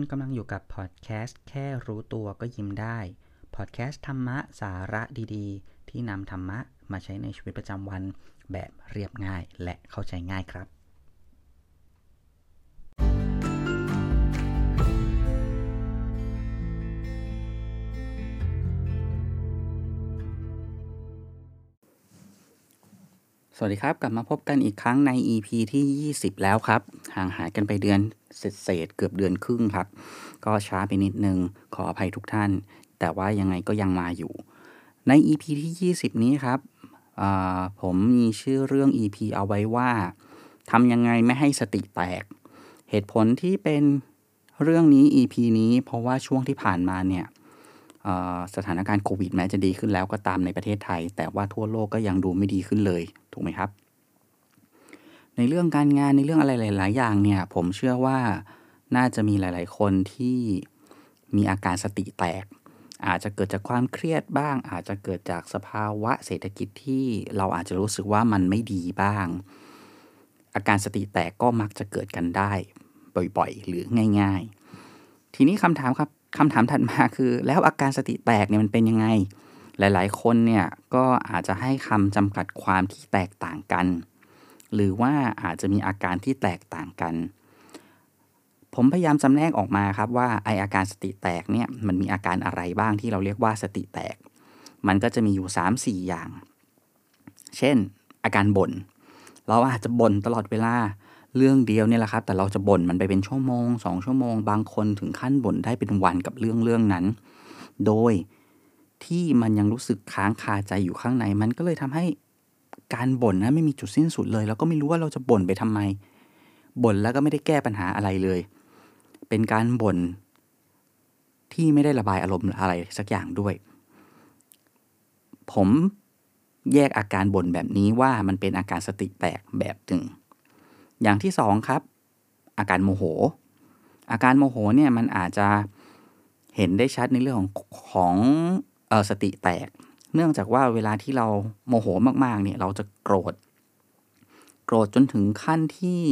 คุณกำลังอยู่กับพอดแคสต์แค่รู้ตัวก็ยิ้มได้ พอดแคสต์ธรรมะสาระดีๆ ที่นำธรรมะมาใช้ในชีวิตประจำวันแบบเรียบง่ายและเข้าใจง่ายครับ สวัสดีครับ กลับมาพบกันอีกครั้งใน EP ที่ 20 แล้วครับ ห่างหายกันไปเดือนเศษเกือบเดือนครึ่งครับ ก็ช้าไปนิดนึง ขออภัยทุกท่าน แต่ว่ายังไงก็ยังมาอยู่ ใน EP ที่ 20 นี้ครับ ผมมีชื่อเรื่อง EP เอาไว้ว่าทำยังไงไม่ให้สติแตก เหตุผลที่เป็นเรื่องนี้ EP นี้ เพราะว่าช่วงที่ผ่านมาเนี่ย สถานการณ์โควิดแม้จะดีขึ้นแล้วก็ตามในประเทศไทย แต่ว่าทั่วโลกก็ยังดูไม่ดีขึ้นเลย ถูกไหมครับ ในเรื่องการงานในเรื่องอะไรหลาย ๆ อย่างเนี่ยผมเชื่อว่าน่าจะมีหลาย ๆ คนที่มีอาการสติแตก อาจจะเกิดจากความเครียดบ้าง อาจจะเกิดจากสภาวะเศรษฐกิจที่เราอาจจะรู้สึกว่ามันไม่ดีบ้าง อาการสติแตกก็มักจะเกิดกันได้ บ่อย ๆ หรือง่าย ๆ ทีนี้คำถามครับ คำถามถัดมาคือ แล้วอาการสติแตกเนี่ยมันเป็นยังไง หลายๆ คนเนี่ยก็อาจจะให้คำจำกัดความที่แตกต่างกัน หรือว่าอาจจะมีอาการที่แตกต่างกัน ผมพยายามจำแนกออกมาครับว่าไออาการสติแตกเนี่ยมันมีอาการอะไรบ้างที่เราเรียกว่าสติแตก มันก็จะมีอยู่ 3-4 อย่าง เช่น อาการบน่นเราอาจจะบ่นตลอดเวลา เรื่องเดียวเนี่ยแหละครับ แต่เราจะบ่นมันไปเป็นชั่วโมงสองชั่วโมง บางคนถึงขั้นบ่นได้เป็นวันกับเรื่องเรื่องนั้น โดยที่มันยังรู้สึกค้างคาใจอยู่ข้างใน มันก็เลยทำให้การบ่นนะไม่มีจุดสิ้นสุดเลย แล้วก็ไม่รู้ว่าเราจะบ่นไปทำไม บ่นแล้วก็ไม่ได้แก้ปัญหาอะไรเลย เป็นการบ่นที่ไม่ได้ระบายอารมณ์อะไรสักอย่างด้วย ผมแยกอาการบ่นแบบนี้ว่ามันเป็นอาการสติแตกแบบหนึ่ง อย่างที่สองครับ อาการโมโห อาการโมโหเนี่ยมันอาจจะเห็นได้ชัดในเรื่องของของออสติแตก เนื่องจากว่าเวลาที่เราโมโหมากๆเนี่ยเราจะโกรธ โกรธจนถึงขั้นที่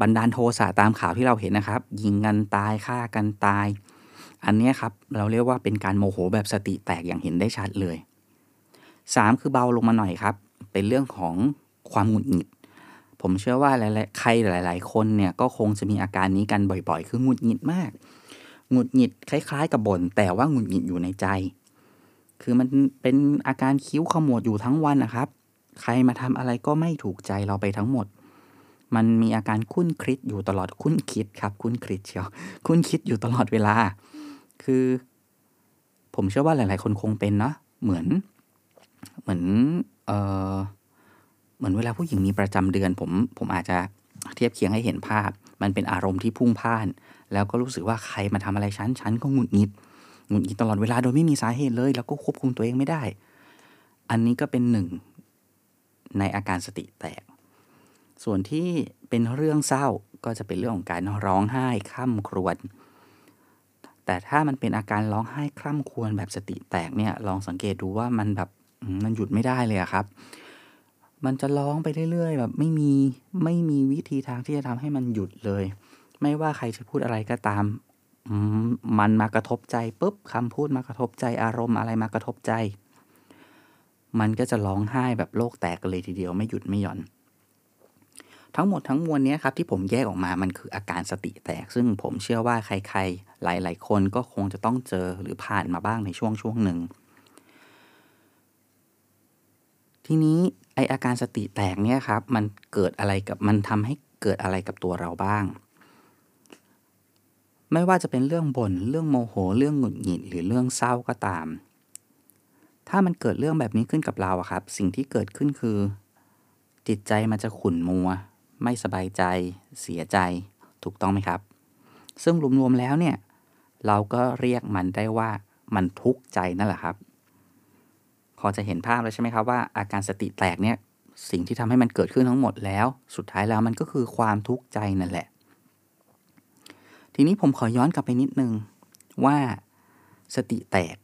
บันดาลโทสะตามข่าวที่เราเห็นนะครับ ยิงกันตายฆ่ากันตาย อันนี้ครับเราเรียกว่าเป็นการโมโหแบบสติแตกอย่างเห็นได้ชัดเลย 3 คือเบาลงมาหน่อยครับ เป็นเรื่องของ ความหงุดหงิด ผมเชื่อว่าหลายๆใครหลาย ๆ คนเนี่ยก็คงจะมีอาการนี้กันบ่อย ๆ คือหงุดหงิดมากหงุดหงิดคล้าย ๆ กับบ่นแต่ว่าหงุดหงิดอยู่ในใจ คือมันเป็นอาการคิ้วขมวดอยู่ทั้งวันนะครับ ใครมาทำอะไรก็ไม่ถูกใจเราไปทั้งหมด มันมีอาการคุ้นคิดอยู่ตลอดคุ้นคิดครับ คุ้นคิดเชียวคุ้นคิดอยู่ตลอดเวลา คือ ผมเชื่อว่าหลาย ๆ คนคงเป็นเนาะเหมือน เหมือน เออ เหมือนเวลาผู้หญิงมีประจำเดือน ผมผมอาจจะเทียบเคียงให้เห็นภาพ มันเป็นอารมณ์ที่พุ่งพ่าน แล้วก็รู้สึกว่าใครมาทำอะไรฉันฉันก็หงุดหงิดหงุดหงิดตลอดเวลาโดยไม่มีสาเหตุเลย แล้วก็ควบคุมตัวเองไม่ได้ อันนี้ก็เป็นหนึ่งในอาการสติแตก ส่วนที่เป็นเรื่องเศร้าก็จะเป็นเรื่องของการร้องไห้ข้ามครวญแต่ถ้ามันเป็นอาการร้องไห้คร่ำครวญแบบสติแตกเนี่ยลองสังเกตดูว่ามันแบบมันหยุดไม่ได้เลยครับ มันจะร้องไปเรื่อยๆ แบบไม่มีไม่มีวิธีทางที่จะทำให้มันหยุดเลย ไม่ว่าใครจะพูดอะไรก็ตาม มันมากระทบใจปุ๊บคำพูดมากระทบใจอารมณ์อะไรมากระทบใจ มันก็จะร้องไห้แบบโลกแตกกันเลยทีเดียวไม่หยุดไม่หย่อน ทั้งหมดทั้งมวลนี้ครับที่ผมแยกออกมามันคืออาการสติแตก ซึ่งผมเชื่อว่าใครๆ หลายๆ คนก็คงจะต้องเจอหรือผ่านมาบ้างในช่วงช่วงหนึ่งทีนี้ ไออาการสติแตกเนี่ยครับ มันเกิดอะไรกับมันทำให้เกิดอะไรกับตัวเราบ้าง ไม่ว่าจะเป็นเรื่องบน่นเรื่องโมโห เรื่องหงุดหงิดหรือเรื่องเศร้าก็ตาม ถ้ามันเกิดเรื่องแบบนี้ขึ้นกับเราอะครับ สิ่งที่เกิดขึ้นคือ จิตใจมันจะขุ่นมัว ไม่สบายใจ เสียใจ ถูกต้องไหมครับ ซึ่งรวมๆแล้วเนี่ย เราก็เรียกมันได้ว่ามันทุกข์ใจนั่นแหละครับ พอจะเห็นภาพแล้วใช่ไหมครับว่าอาการสติแตกเนี่ยสิ่งที่ทำให้มันเกิดขึ้นทั้งหมดแล้ว สุดท้ายแล้วมันก็คือความทุกข์ใจนั่นแหละ ทีนี้ผมขอย้อนกลับไปนิดนึงว่าสติแตก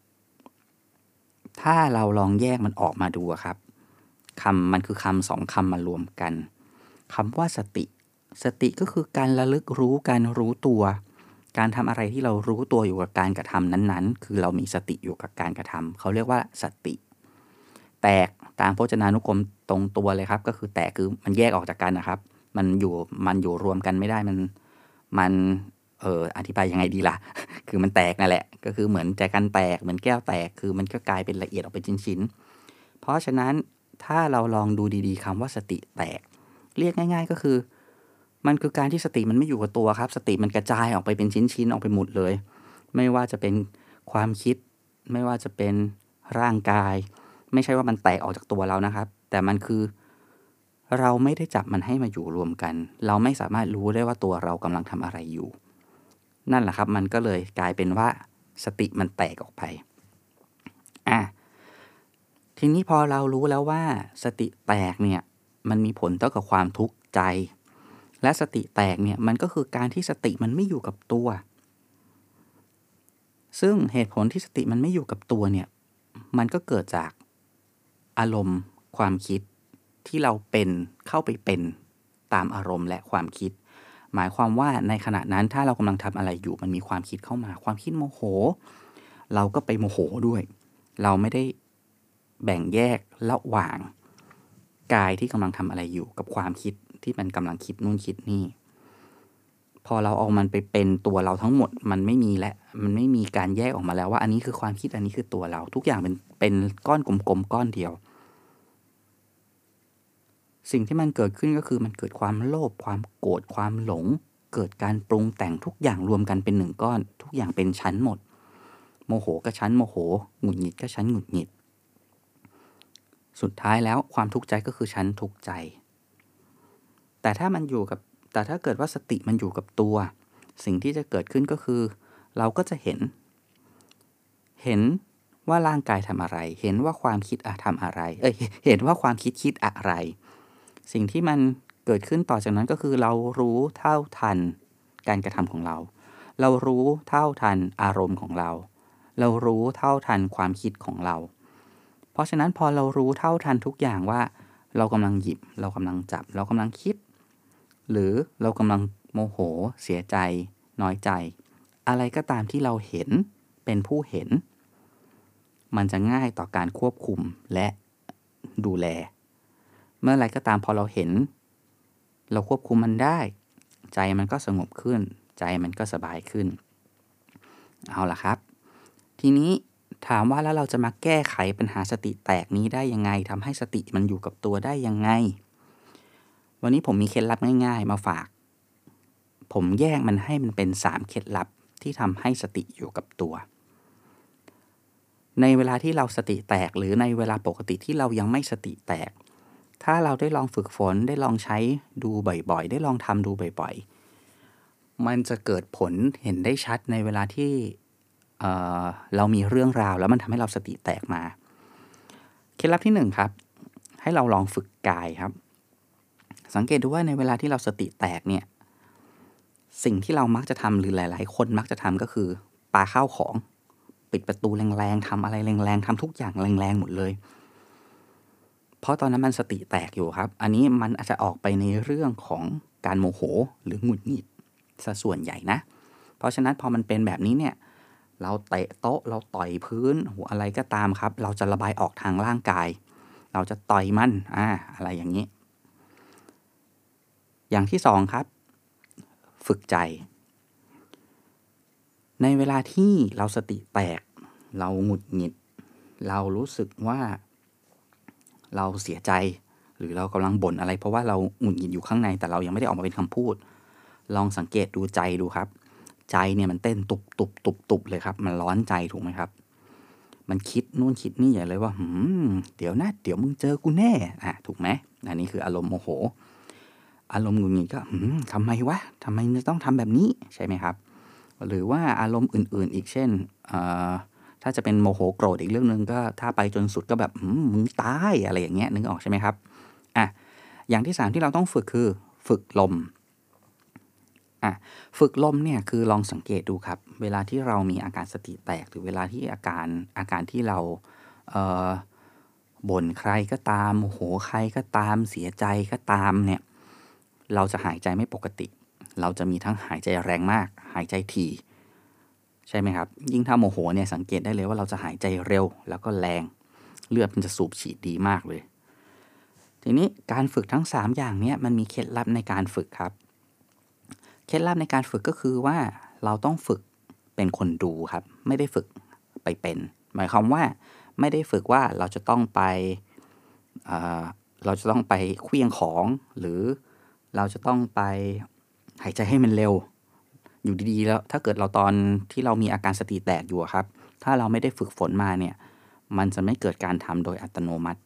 ถ้าเราลองแยกมันออกมาดูครับคำมันคือคำสองคำมารวมกันคำว่าสติ สติก็คือการระลึกรู้การรู้ตัว การทำอะไรที่เรารู้ตัวอยู่กับการกระทำนั้นๆ คือเรามีสติอยู่กับการกระทำเขาเรียกว่าสติ แตกตามพจนานุกรมตรงตัวเลยครับ ก็คือแตกคือมันแยกออกจากกันนะครับ มันอยู่มันอยู่รวมกันไม่ได้มันมันเอออธิบายยังไงดีละ่ะ คือมันแตกนั่นแหละ ก็คือเหมือนใจกันแตกเหมือนแก้วแตก คือมันก็กลายเป็นละเอียดออกเป็นชิ้นๆ เพราะฉะนั้นถ้าเราลองดูดีๆคำว่าสติแตก เรียกง่าย ๆ ก็คือ มันคือการที่สติมันไม่อยู่กับตัวครับ สติมันกระจายออกไปเป็นชิ้นๆออกไปหมดเลย ไม่ว่าจะเป็นความคิด ไม่ว่าจะเป็นร่างกาย ไม่ใช่ว่ามันแตกออกจากตัวเรานะครับ แต่มันคือ เราไม่ได้จับมันให้มาอยู่รวมกัน เราไม่สามารถรู้ได้ว่าตัวเรากำลังทำอะไรอยู่ นั่นแหละครับ มันก็เลยกลายเป็นว่าสติมันแตกออกไปอะทีนี้พอเรารู้แล้วว่า สติแตกเนี่ย มันมีผลต่อกับความทุกข์ใจ และสติแตกเนี่ยมันก็คือการที่สติมันไม่อยู่กับตัว ซึ่งเหตุผลที่สติมันไม่อยู่กับตัวเนี่ย มันก็เกิดจาก อารมณ์ความคิดที่เราเป็นเข้าไปเป็นตามอารมณ์และความคิด หมายความว่าในขณะนั้นถ้าเรากำลังทำอะไรอยู่มันมีความคิดเข้ามา ความคิดโมโห เราก็ไปโมโหด้วย เราไม่ได้แบ่งแยกระหว่างกายที่กำลังทำอะไรอยู่กับความคิดที่มันกำลังคิดนู่นคิดนี่ พอเราเอามันไปเป็นตัวเราทั้งหมดมันไม่มีและ มันไม่มีการแยกออกมาแล้วว่า อันนี้คือความคิดอันนี้คือตัวเรา ทุกอย่างเป็นเป็นก้อนกลมๆก้อนเดียว สิ่งที่มันเกิดขึ้นก็คือมันเกิดความโลภความโกรธความหลง เกิดการปรุงแต่งทุกอย่างรวมกันเป็นหนึ่งก้อน ทุกอย่างเป็นชั้นหมด โมโหก็ชั้นโมโหหงุดหงิดก็ชั้นหงุดหงิด สุดท้ายแล้วความทุกข์ใจก็คือชั้นทุกข์ใจ แต่ถ้ามันอยู่กับ แต่ถ้าเกิดว่าสติมันอยู่กับตัว สิ่งที่จะเกิดขึ้นก็คือ เราก็จะเห็น เห็นว่าร่างกายทำอะไร เห็นว่าความคิดอะทำอะไร เอ้ย เห็นว่าความคิดคิดอะไร สิ่งที่มันเกิดขึ้นต่อจากนั้นก็คือเรารู้เท่าทันการกระทำของเรา เรารู้เท่าทันอารมณ์ของเรา เรารู้เท่าทันความคิดของเรา เพราะฉะนั้นพอเรารู้เท่าทันทุกอย่างว่า เรากำลังหยิบ เรากำลังจับ เรากำลังคิด หรือเรากำลังโมโห เสียใจ น้อยใจ อะไรก็ตามที่เราเห็นเป็นผู้เห็น มันจะง่ายต่อการควบคุมและดูแล เมื่อไรก็ตามพอเราเห็น เราควบคุมมันได้ ใจมันก็สงบขึ้น ใจมันก็สบายขึ้น เอาละครับ ทีนี้ถามว่าแล้วเราจะมาแก้ไขปัญหาสติแตกนี้ได้ยังไงทำให้สติมันอยู่กับตัวได้ยังไง วันนี้ผมมีเคล็ดลับง่าย ๆ มาฝาก ผมแยกมันให้มันเป็น 3 เคล็ดลับที่ทำให้สติอยู่กับตัว ในเวลาที่เราสติแตกหรือในเวลาปกติที่เรายังไม่สติแตก ถ้าเราได้ลองฝึกฝนได้ลองใช้ดูบ่อยๆ ได้ลองทำดูบ่อยๆ มันจะเกิดผลเห็นได้ชัดในเวลาที่เเรามีเรื่องราวแล้วมันทำให้เราสติแตกมา เคล็ดลับที่หนึ่งครับ ให้เราลองฝึกกายครับ สังเกตดูว่าในเวลาที่เราสติแตกเนี่ยสิ่งที่เรามักจะทำหรือหลาย ๆ คนมักจะทำก็คือปาข้าวของ ปิดประตูแรงๆทำอะไรแรงๆทำทุกอย่างแรงๆหมดเลย เพราะตอนนั้นมันสติแตกอยู่ครับ อันนี้มันอาจจะออกไปในเรื่องของการโมโหหรือหงุดหงิดซะส่วนใหญ่นะ เพราะฉะนั้นพอมันเป็นแบบนี้เนี่ยเราเตะโต๊ะเราต่อยพื้นหัวอะไรก็ตามครับ เราจะระบายออกทางร่างกาย เราจะต่อยมันอ่าอะไรอย่างนี้ อย่างที่สองครับ ฝึกใจ ในเวลาที่เราสติแตก เราหงุดหงิด เรารู้สึกว่า เราเสียใจ หรือเรากำลังบ่นอะไร เพราะว่าเราหงุดหงิดอยู่ข้างใน แต่เรายังไม่ได้ออกมาเป็นคำพูด ลองสังเกตดูใจดูครับ ใจเนี่ยมันเต้นตุบตุบตุบตุบเลยครับ มันร้อนใจถูกไหมครับมันคิดนู่นคิดนี่อย่างเลยว่าหืมเดี๋ยวนะ เดี๋ยวมึงเจอกูแน่ อะ ถูกไหม อันนี้คืออารมณ์โมโห อารมณ์หงุดหงิดก็ทำไมวะทำไมจะต้องทำแบบนี้ใช่ไหมครับ หรือว่าอารมณ์อื่น ๆ อีกเช่น ถ้าจะเป็นโมโหโกรธอีกเรื่องหนึ่งก็ถ้าไปจนสุดก็แบบมึงตายอะไรอย่างเงี้ยนึกออกใช่ไหมครับอะอย่างที่สามที่เราต้องฝึกคือฝึกลมอะฝึกลมเนี่ยคือลองสังเกตดูครับ เวลาที่เรามีอาการสติแตก หรือเวลาที่อาการอาการที่เราเบ่นใครก็ตามโมโหใครก็ตามเสียใจก็ตามเนี่ย เราจะหายใจไม่ปกติ เราจะมีทั้งหายใจแรงมาก หายใจถี่ใช่ไหมครับ ยิ่งถ้าโมโหเนี่ยสังเกตได้เลยว่าเราจะหายใจเร็ว แล้วก็แรง เลือดมันจะสูบฉีดดีมากเลย ทีนี้การฝึกทั้ง 3 อย่างนี้มันมีเคล็ดลับในการฝึกครับ เคล็ดลับในการฝึกก็คือว่าเราต้องฝึกเป็นคนดูครับ ไม่ได้ฝึกไปเป็น หมายความว่าไม่ได้ฝึกว่าเราจะต้องไปเราจะต้องไปเคลี้ยงของหรือ เราจะต้องไปหายใจให้มันเร็ว อยู่ดีๆ แล้วถ้าเกิดเราตอนที่เรามีอาการสติแตกอยู่ครับ ถ้าเราไม่ได้ฝึกฝนมาเนี่ยมันจะไม่เกิดการทำโดยอัตโนมัติ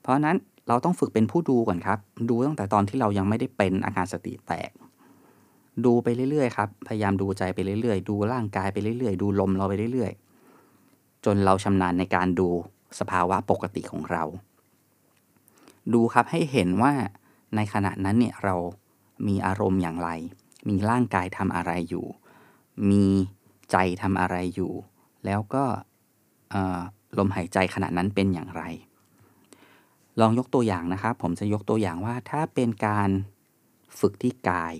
เพราะนั้นเราต้องฝึกเป็นผู้ดูก่อนครับ ดูตั้งแต่ตอนที่เรายังไม่ได้เป็นอาการสติแตก ดูไปเรื่อยๆครับ พยายามดูใจไปเรื่อยๆ ดูร่างกายไปเรื่อยๆ ดูลมเราไปเรื่อยๆ จนเราชำนาญในการดูสภาวะปกติของเรา ดูครับให้เห็นว่า ในขณะนั้นเนี่ยเรามีอารมณ์อย่างไร มีร่างกายทำอะไรอยู่ มีใจทำอะไรอยู่ แล้วก็ลมหายใจขณะนั้นเป็นอย่างไร ลองยกตัวอย่างนะครับ ผมจะยกตัวอย่างว่าถ้าเป็นการฝึกที่กาย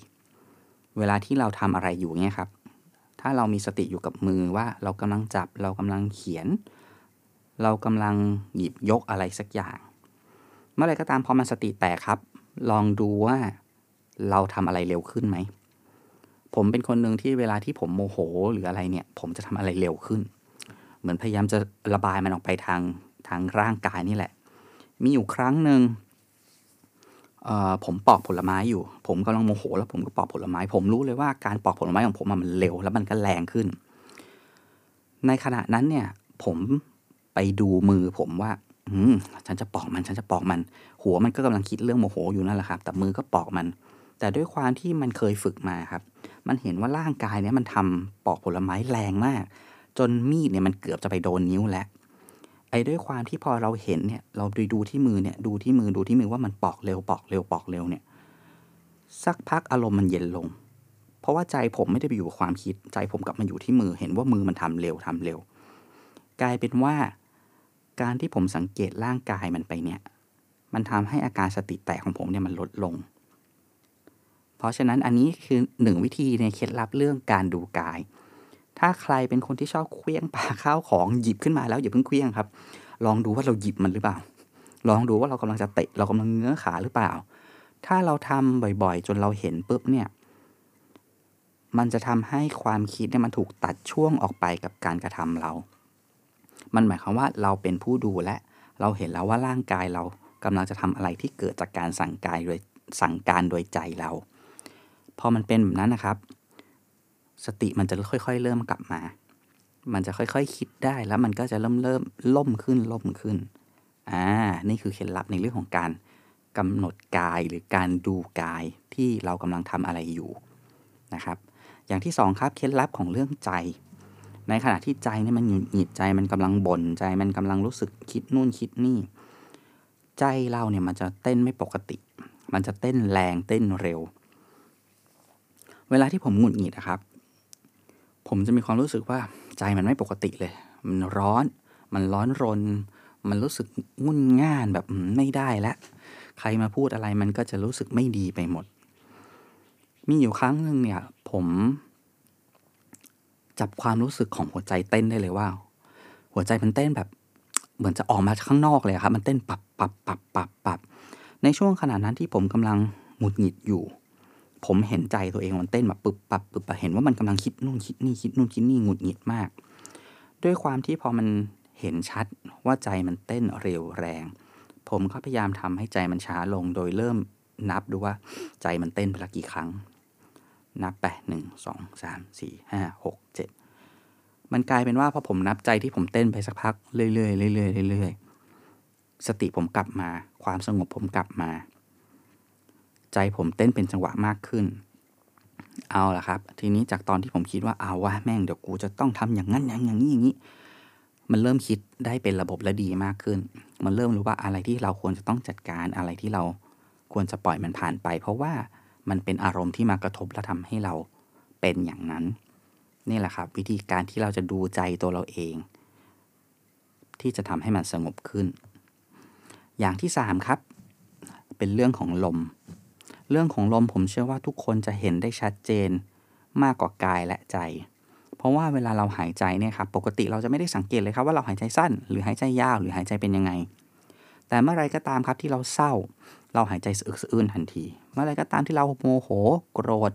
เวลาที่เราทำอะไรอยู่เนี่ยครับ ถ้าเรามีสติอยู่กับมือว่าเรากำลังจับ เรากำลังเขียน เรากำลังหยิบยกอะไรสักอย่าง เมื่อไรก็ตามพอมันสติแตกครับ ลองดูว่าเราทำอะไรเร็วขึ้นไหม ผมเป็นคนหนึ่งที่เวลาที่ผมโมโหหรืออะไรเนี่ย ผมจะทำอะไรเร็วขึ้น เหมือนพยายามจะระบายมันออกไปทางทางร่างกายนี่แหละ มีอยู่ครั้งหนึ่งผมปอกผลไม้อยู่ ผมกำลังโมโห แล้วผมก็ปอกผลไม้ ผมรู้เลยว่าการปอกผลไม้ของผมมันเร็ว แล้วมันก็แรงขึ้น ในขณะนั้นเนี่ย ผมไปดูมือผมว่า ฉันจะปอกมันฉันจะปอกมัน หัวมันก็กำลังคิดเรื่องโมโหอยู่นั่นแหละครับ แต่มือก็ปอกมัน แต่ด้วยความที่มันเคยฝึกมาครับ มันเห็นว่าร่างกายเนี้ยมันทำปอกผลไม้แรงมาก จนมีดเนี่ยมันเกือบจะไปโดนนิ้วแล้วไอ้ด้วยความที่พอเราเห็นเนี่ย เราดูดูที่มือเนี่ยดูที่มือดูที่มือว่ามันปอกเร็วปอกเร็วปอกเร็วเนี่ย สักพักอารมณ์มันเย็นลง เพราะว่าใจผมไม่ได้ไปอยู่กับความคิด ใจผมกลับมาอยู่ที่มือ เห็นว่ามือมันทำเร็วทำเร็ว กลายเป็นว่า การที่ผมสังเกตร่างกายมันไปเนี่ย มันทำให้อาการสติแตกของผมเนี่ยมันลดลง เพราะฉะนั้นอันนี้คือหนึ่งวิธีในเคล็ดลับเรื่องการดูกาย ถ้าใครเป็นคนที่ชอบเคลี้ยงปาข้าวของหยิบขึ้นมาแล้วอย่าเพิ่งเคลี้ยงครับ ลองดูว่าเราหยิบมันหรือเปล่า ลองดูว่าเรากำลังจะเตะเรากำลังเงื้อขาหรือเปล่า ถ้าเราทำบ่อยๆ จนเราเห็นปุ๊บเนี่ย มันจะทำให้ความคิดเนี่ยมันถูกตัดช่วงออกไปกับการกระทำเรา มันหมายความว่าเราเป็นผู้ดูและ เราเห็นแล้วว่าร่างกายเรากำลังจะทำอะไรที่เกิดจากการสั่งกายโดยสั่งการโดยใจเรา พอมันเป็นแบบนั้นนะครับ สติมันจะค่อย ๆ เริ่มกลับมา มันจะค่อยๆคคิดได้แล้วมันก็จะเริ่มเริ่มล่มขึ้นล่มขึ้นอ่านี่คือเคล็ดลับในเรื่องของการกำหนดกายหรือการดูกายที่เรากำลังทำอะไรอยู่นะครับ อย่างที่ 2 ครับเคล็ดลับของเรื่องใจ ในขณะที่ใจเนี่ยมันหงุดหงิดใจมันกำลังบน่นใจมันกำลังรู้สึกคิดนู่นคิดนี่ ใจเราเนี่ยมันจะเต้นไม่ปกติ มันจะเต้นแรงเต้นเร็ว เวลาที่ผมหงุดหงิดนะครับ ผมจะมีความรู้สึกว่าใจมันไม่ปกติเลย มันร้อน มันร้อนรน มันรู้สึกงุ่นง่านแบบไม่ได้แล้วใครมาพูดอะไรมันก็จะรู้สึกไม่ดีไปหมด มีอยู่ครั้งหนึ่งเนี่ย ผม จับความรู้สึกของหัวใจเต้นได้เลยว่า หัวใจมันเต้นแบบเหมือนจะออกมาข้างนอกเลยครับมันเต้นปับปับปับปับปับในช่วงขณะนั้นที่ผมกำลังหงุดหงิดอยู่ ผมเห็นใจตัวเองมันเต้นแบบปึบปับปึบปับเห็นว่ามันกำลังคิดนู่นคิดนี่คิดนู่นคิดนี่หงุดหงิดมาก ด้วยความที่พอมันเห็นชัดว่าใจมันเต้นเร็วแรง ผมก็พยายามทำให้ใจมันช้าลงโดยเริ่มนับดูว่าใจมันเต้นไปละกี่ครั้ง นับไปหนึ่งสองสามสี่ห้าหกเจ็ดมันกลายเป็นว่าพอผมนับใจที่ผมเต้นไปสักพักเรื่อยๆเรื่อยๆเรื่อยๆสติผมกลับมา ความสงบผมกลับมา ใจผมเต้นเป็นจังหวะมากขึ้น เอาละครับ ทีนี้จากตอนที่ผมคิดว่าเอาวะแม่งเดี๋ยวกูจะต้องทำอย่างนั้นอย่างอย่างนี้อย่างนี้มันเริ่มคิดได้เป็นระบบและดีมากขึ้น มันเริ่มรู้ว่าอะไรที่เราควรจะต้องจัดการอะไรที่เราควรจะปล่อยมันผ่านไป เพราะว่า มันเป็นอารมณ์ที่มากระทบและทำให้เราเป็นอย่างนั้น นี่แหละครับ วิธีการที่เราจะดูใจตัวเราเอง ที่จะทำให้มันสงบขึ้น อย่างที่ 3 ครับ เป็นเรื่องของลม เรื่องของลมผมเชื่อว่าทุกคนจะเห็นได้ชัดเจนมากกว่ากายและใจ เพราะว่าเวลาเราหายใจเนี่ยครับปกติเราจะไม่ได้สังเกตเลยครับว่าเราหายใจสั้น หรือหายใจยาวหรือหายใจเป็นยังไง แต่เมื่อไรก็ตามครับที่เราเศร้า เราหายใจสะอึกสะอื้นทันที เมื่อไรก็ตามที่เราโมโหโกรธ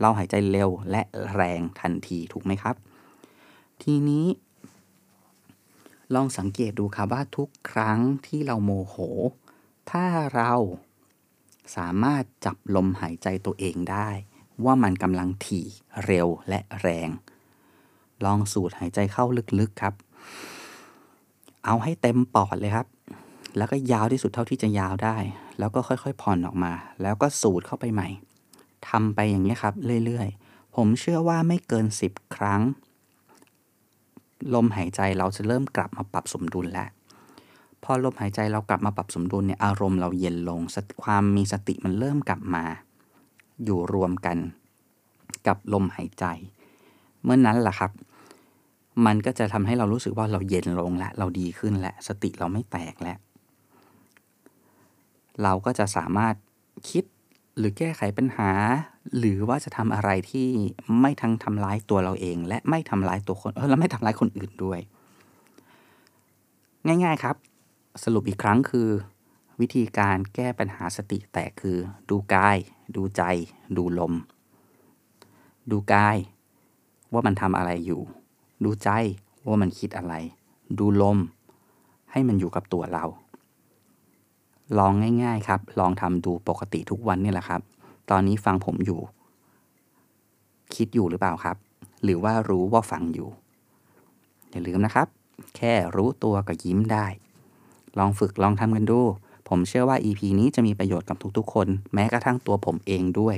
เราหายใจเร็วและแรงทันทีถูกไหมครับ ทีนี้ ลองสังเกตดูครับว่าทุกครั้งที่เราโมโห ถ้าเราสามารถจับลมหายใจตัวเองได้ ว่ามันกำลังถี่เร็วและแรง ลองสูดหายใจเข้าลึกๆครับ เอาให้เต็มปอดเลยครับ แล้วก็ยาวที่สุดเท่าที่จะยาวได้ แล้วก็ค่อยๆผ่อนออกมา แล้วก็สูดเข้าไปใหม่ทำไปอย่างนี้ครับเรื่อยๆ ผมเชื่อว่าไม่เกิน 10 ครั้ง ลมหายใจเราจะเริ่มกลับมาปรับสมดุลแล้วพอลมหายใจเรากลับมาปรับสมดุลเนี่ยอารมณ์เราเย็นลงความมีสติมันเริ่มกลับมา อยู่รวมกัน กับลมหายใจ เมื่อนนั้นแหละครับ มันก็จะทำให้เรารู้สึกว่าเราเย็นลงและเราดีขึ้นและ สติเราไม่แตกแล้ว เราก็จะสามารถคิดหรือแก้ไขปัญหา หรือว่าจะทำอะไรที่ไม่ทั้งทำร้ายตัวเราเอง และไม่ทำร้ายตัวคนเออและไม่ทำร้ายคนอื่นด้วย ง่าย ๆครับ สรุปอีกครั้งคือ วิธีการแก้ปัญหาสติแตกคือ ดูกาย ดูใจ ดูลม ดูกาย ว่ามันทำอะไรอยู่ ดูใจว่ามันคิดอะไร ดูลม ให้มันอยู่กับตัวเรา ลองง่าย ๆ ครับ ลองทำดูปกติทุกวันนี่แหละครับ ตอนนี้ฟังผมอยู่ คิดอยู่หรือเปล่าครับ หรือว่ารู้ว่าฟังอยู่ อย่าลืมนะครับ แค่รู้ตัวก็ยิ้มได้ ลองฝึกลองทำกันดู ผมเชื่อว่า EP นี้จะมีประโยชน์กับทุกๆ คน แม้กระทั่งตัวผมเองด้วย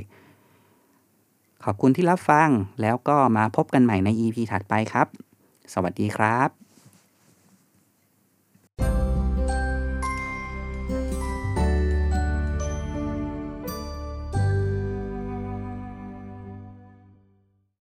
ขอบคุณที่รับฟัง แล้วก็มาพบกันใหม่ใน EP ถัดไปครับ สวัสดีครับ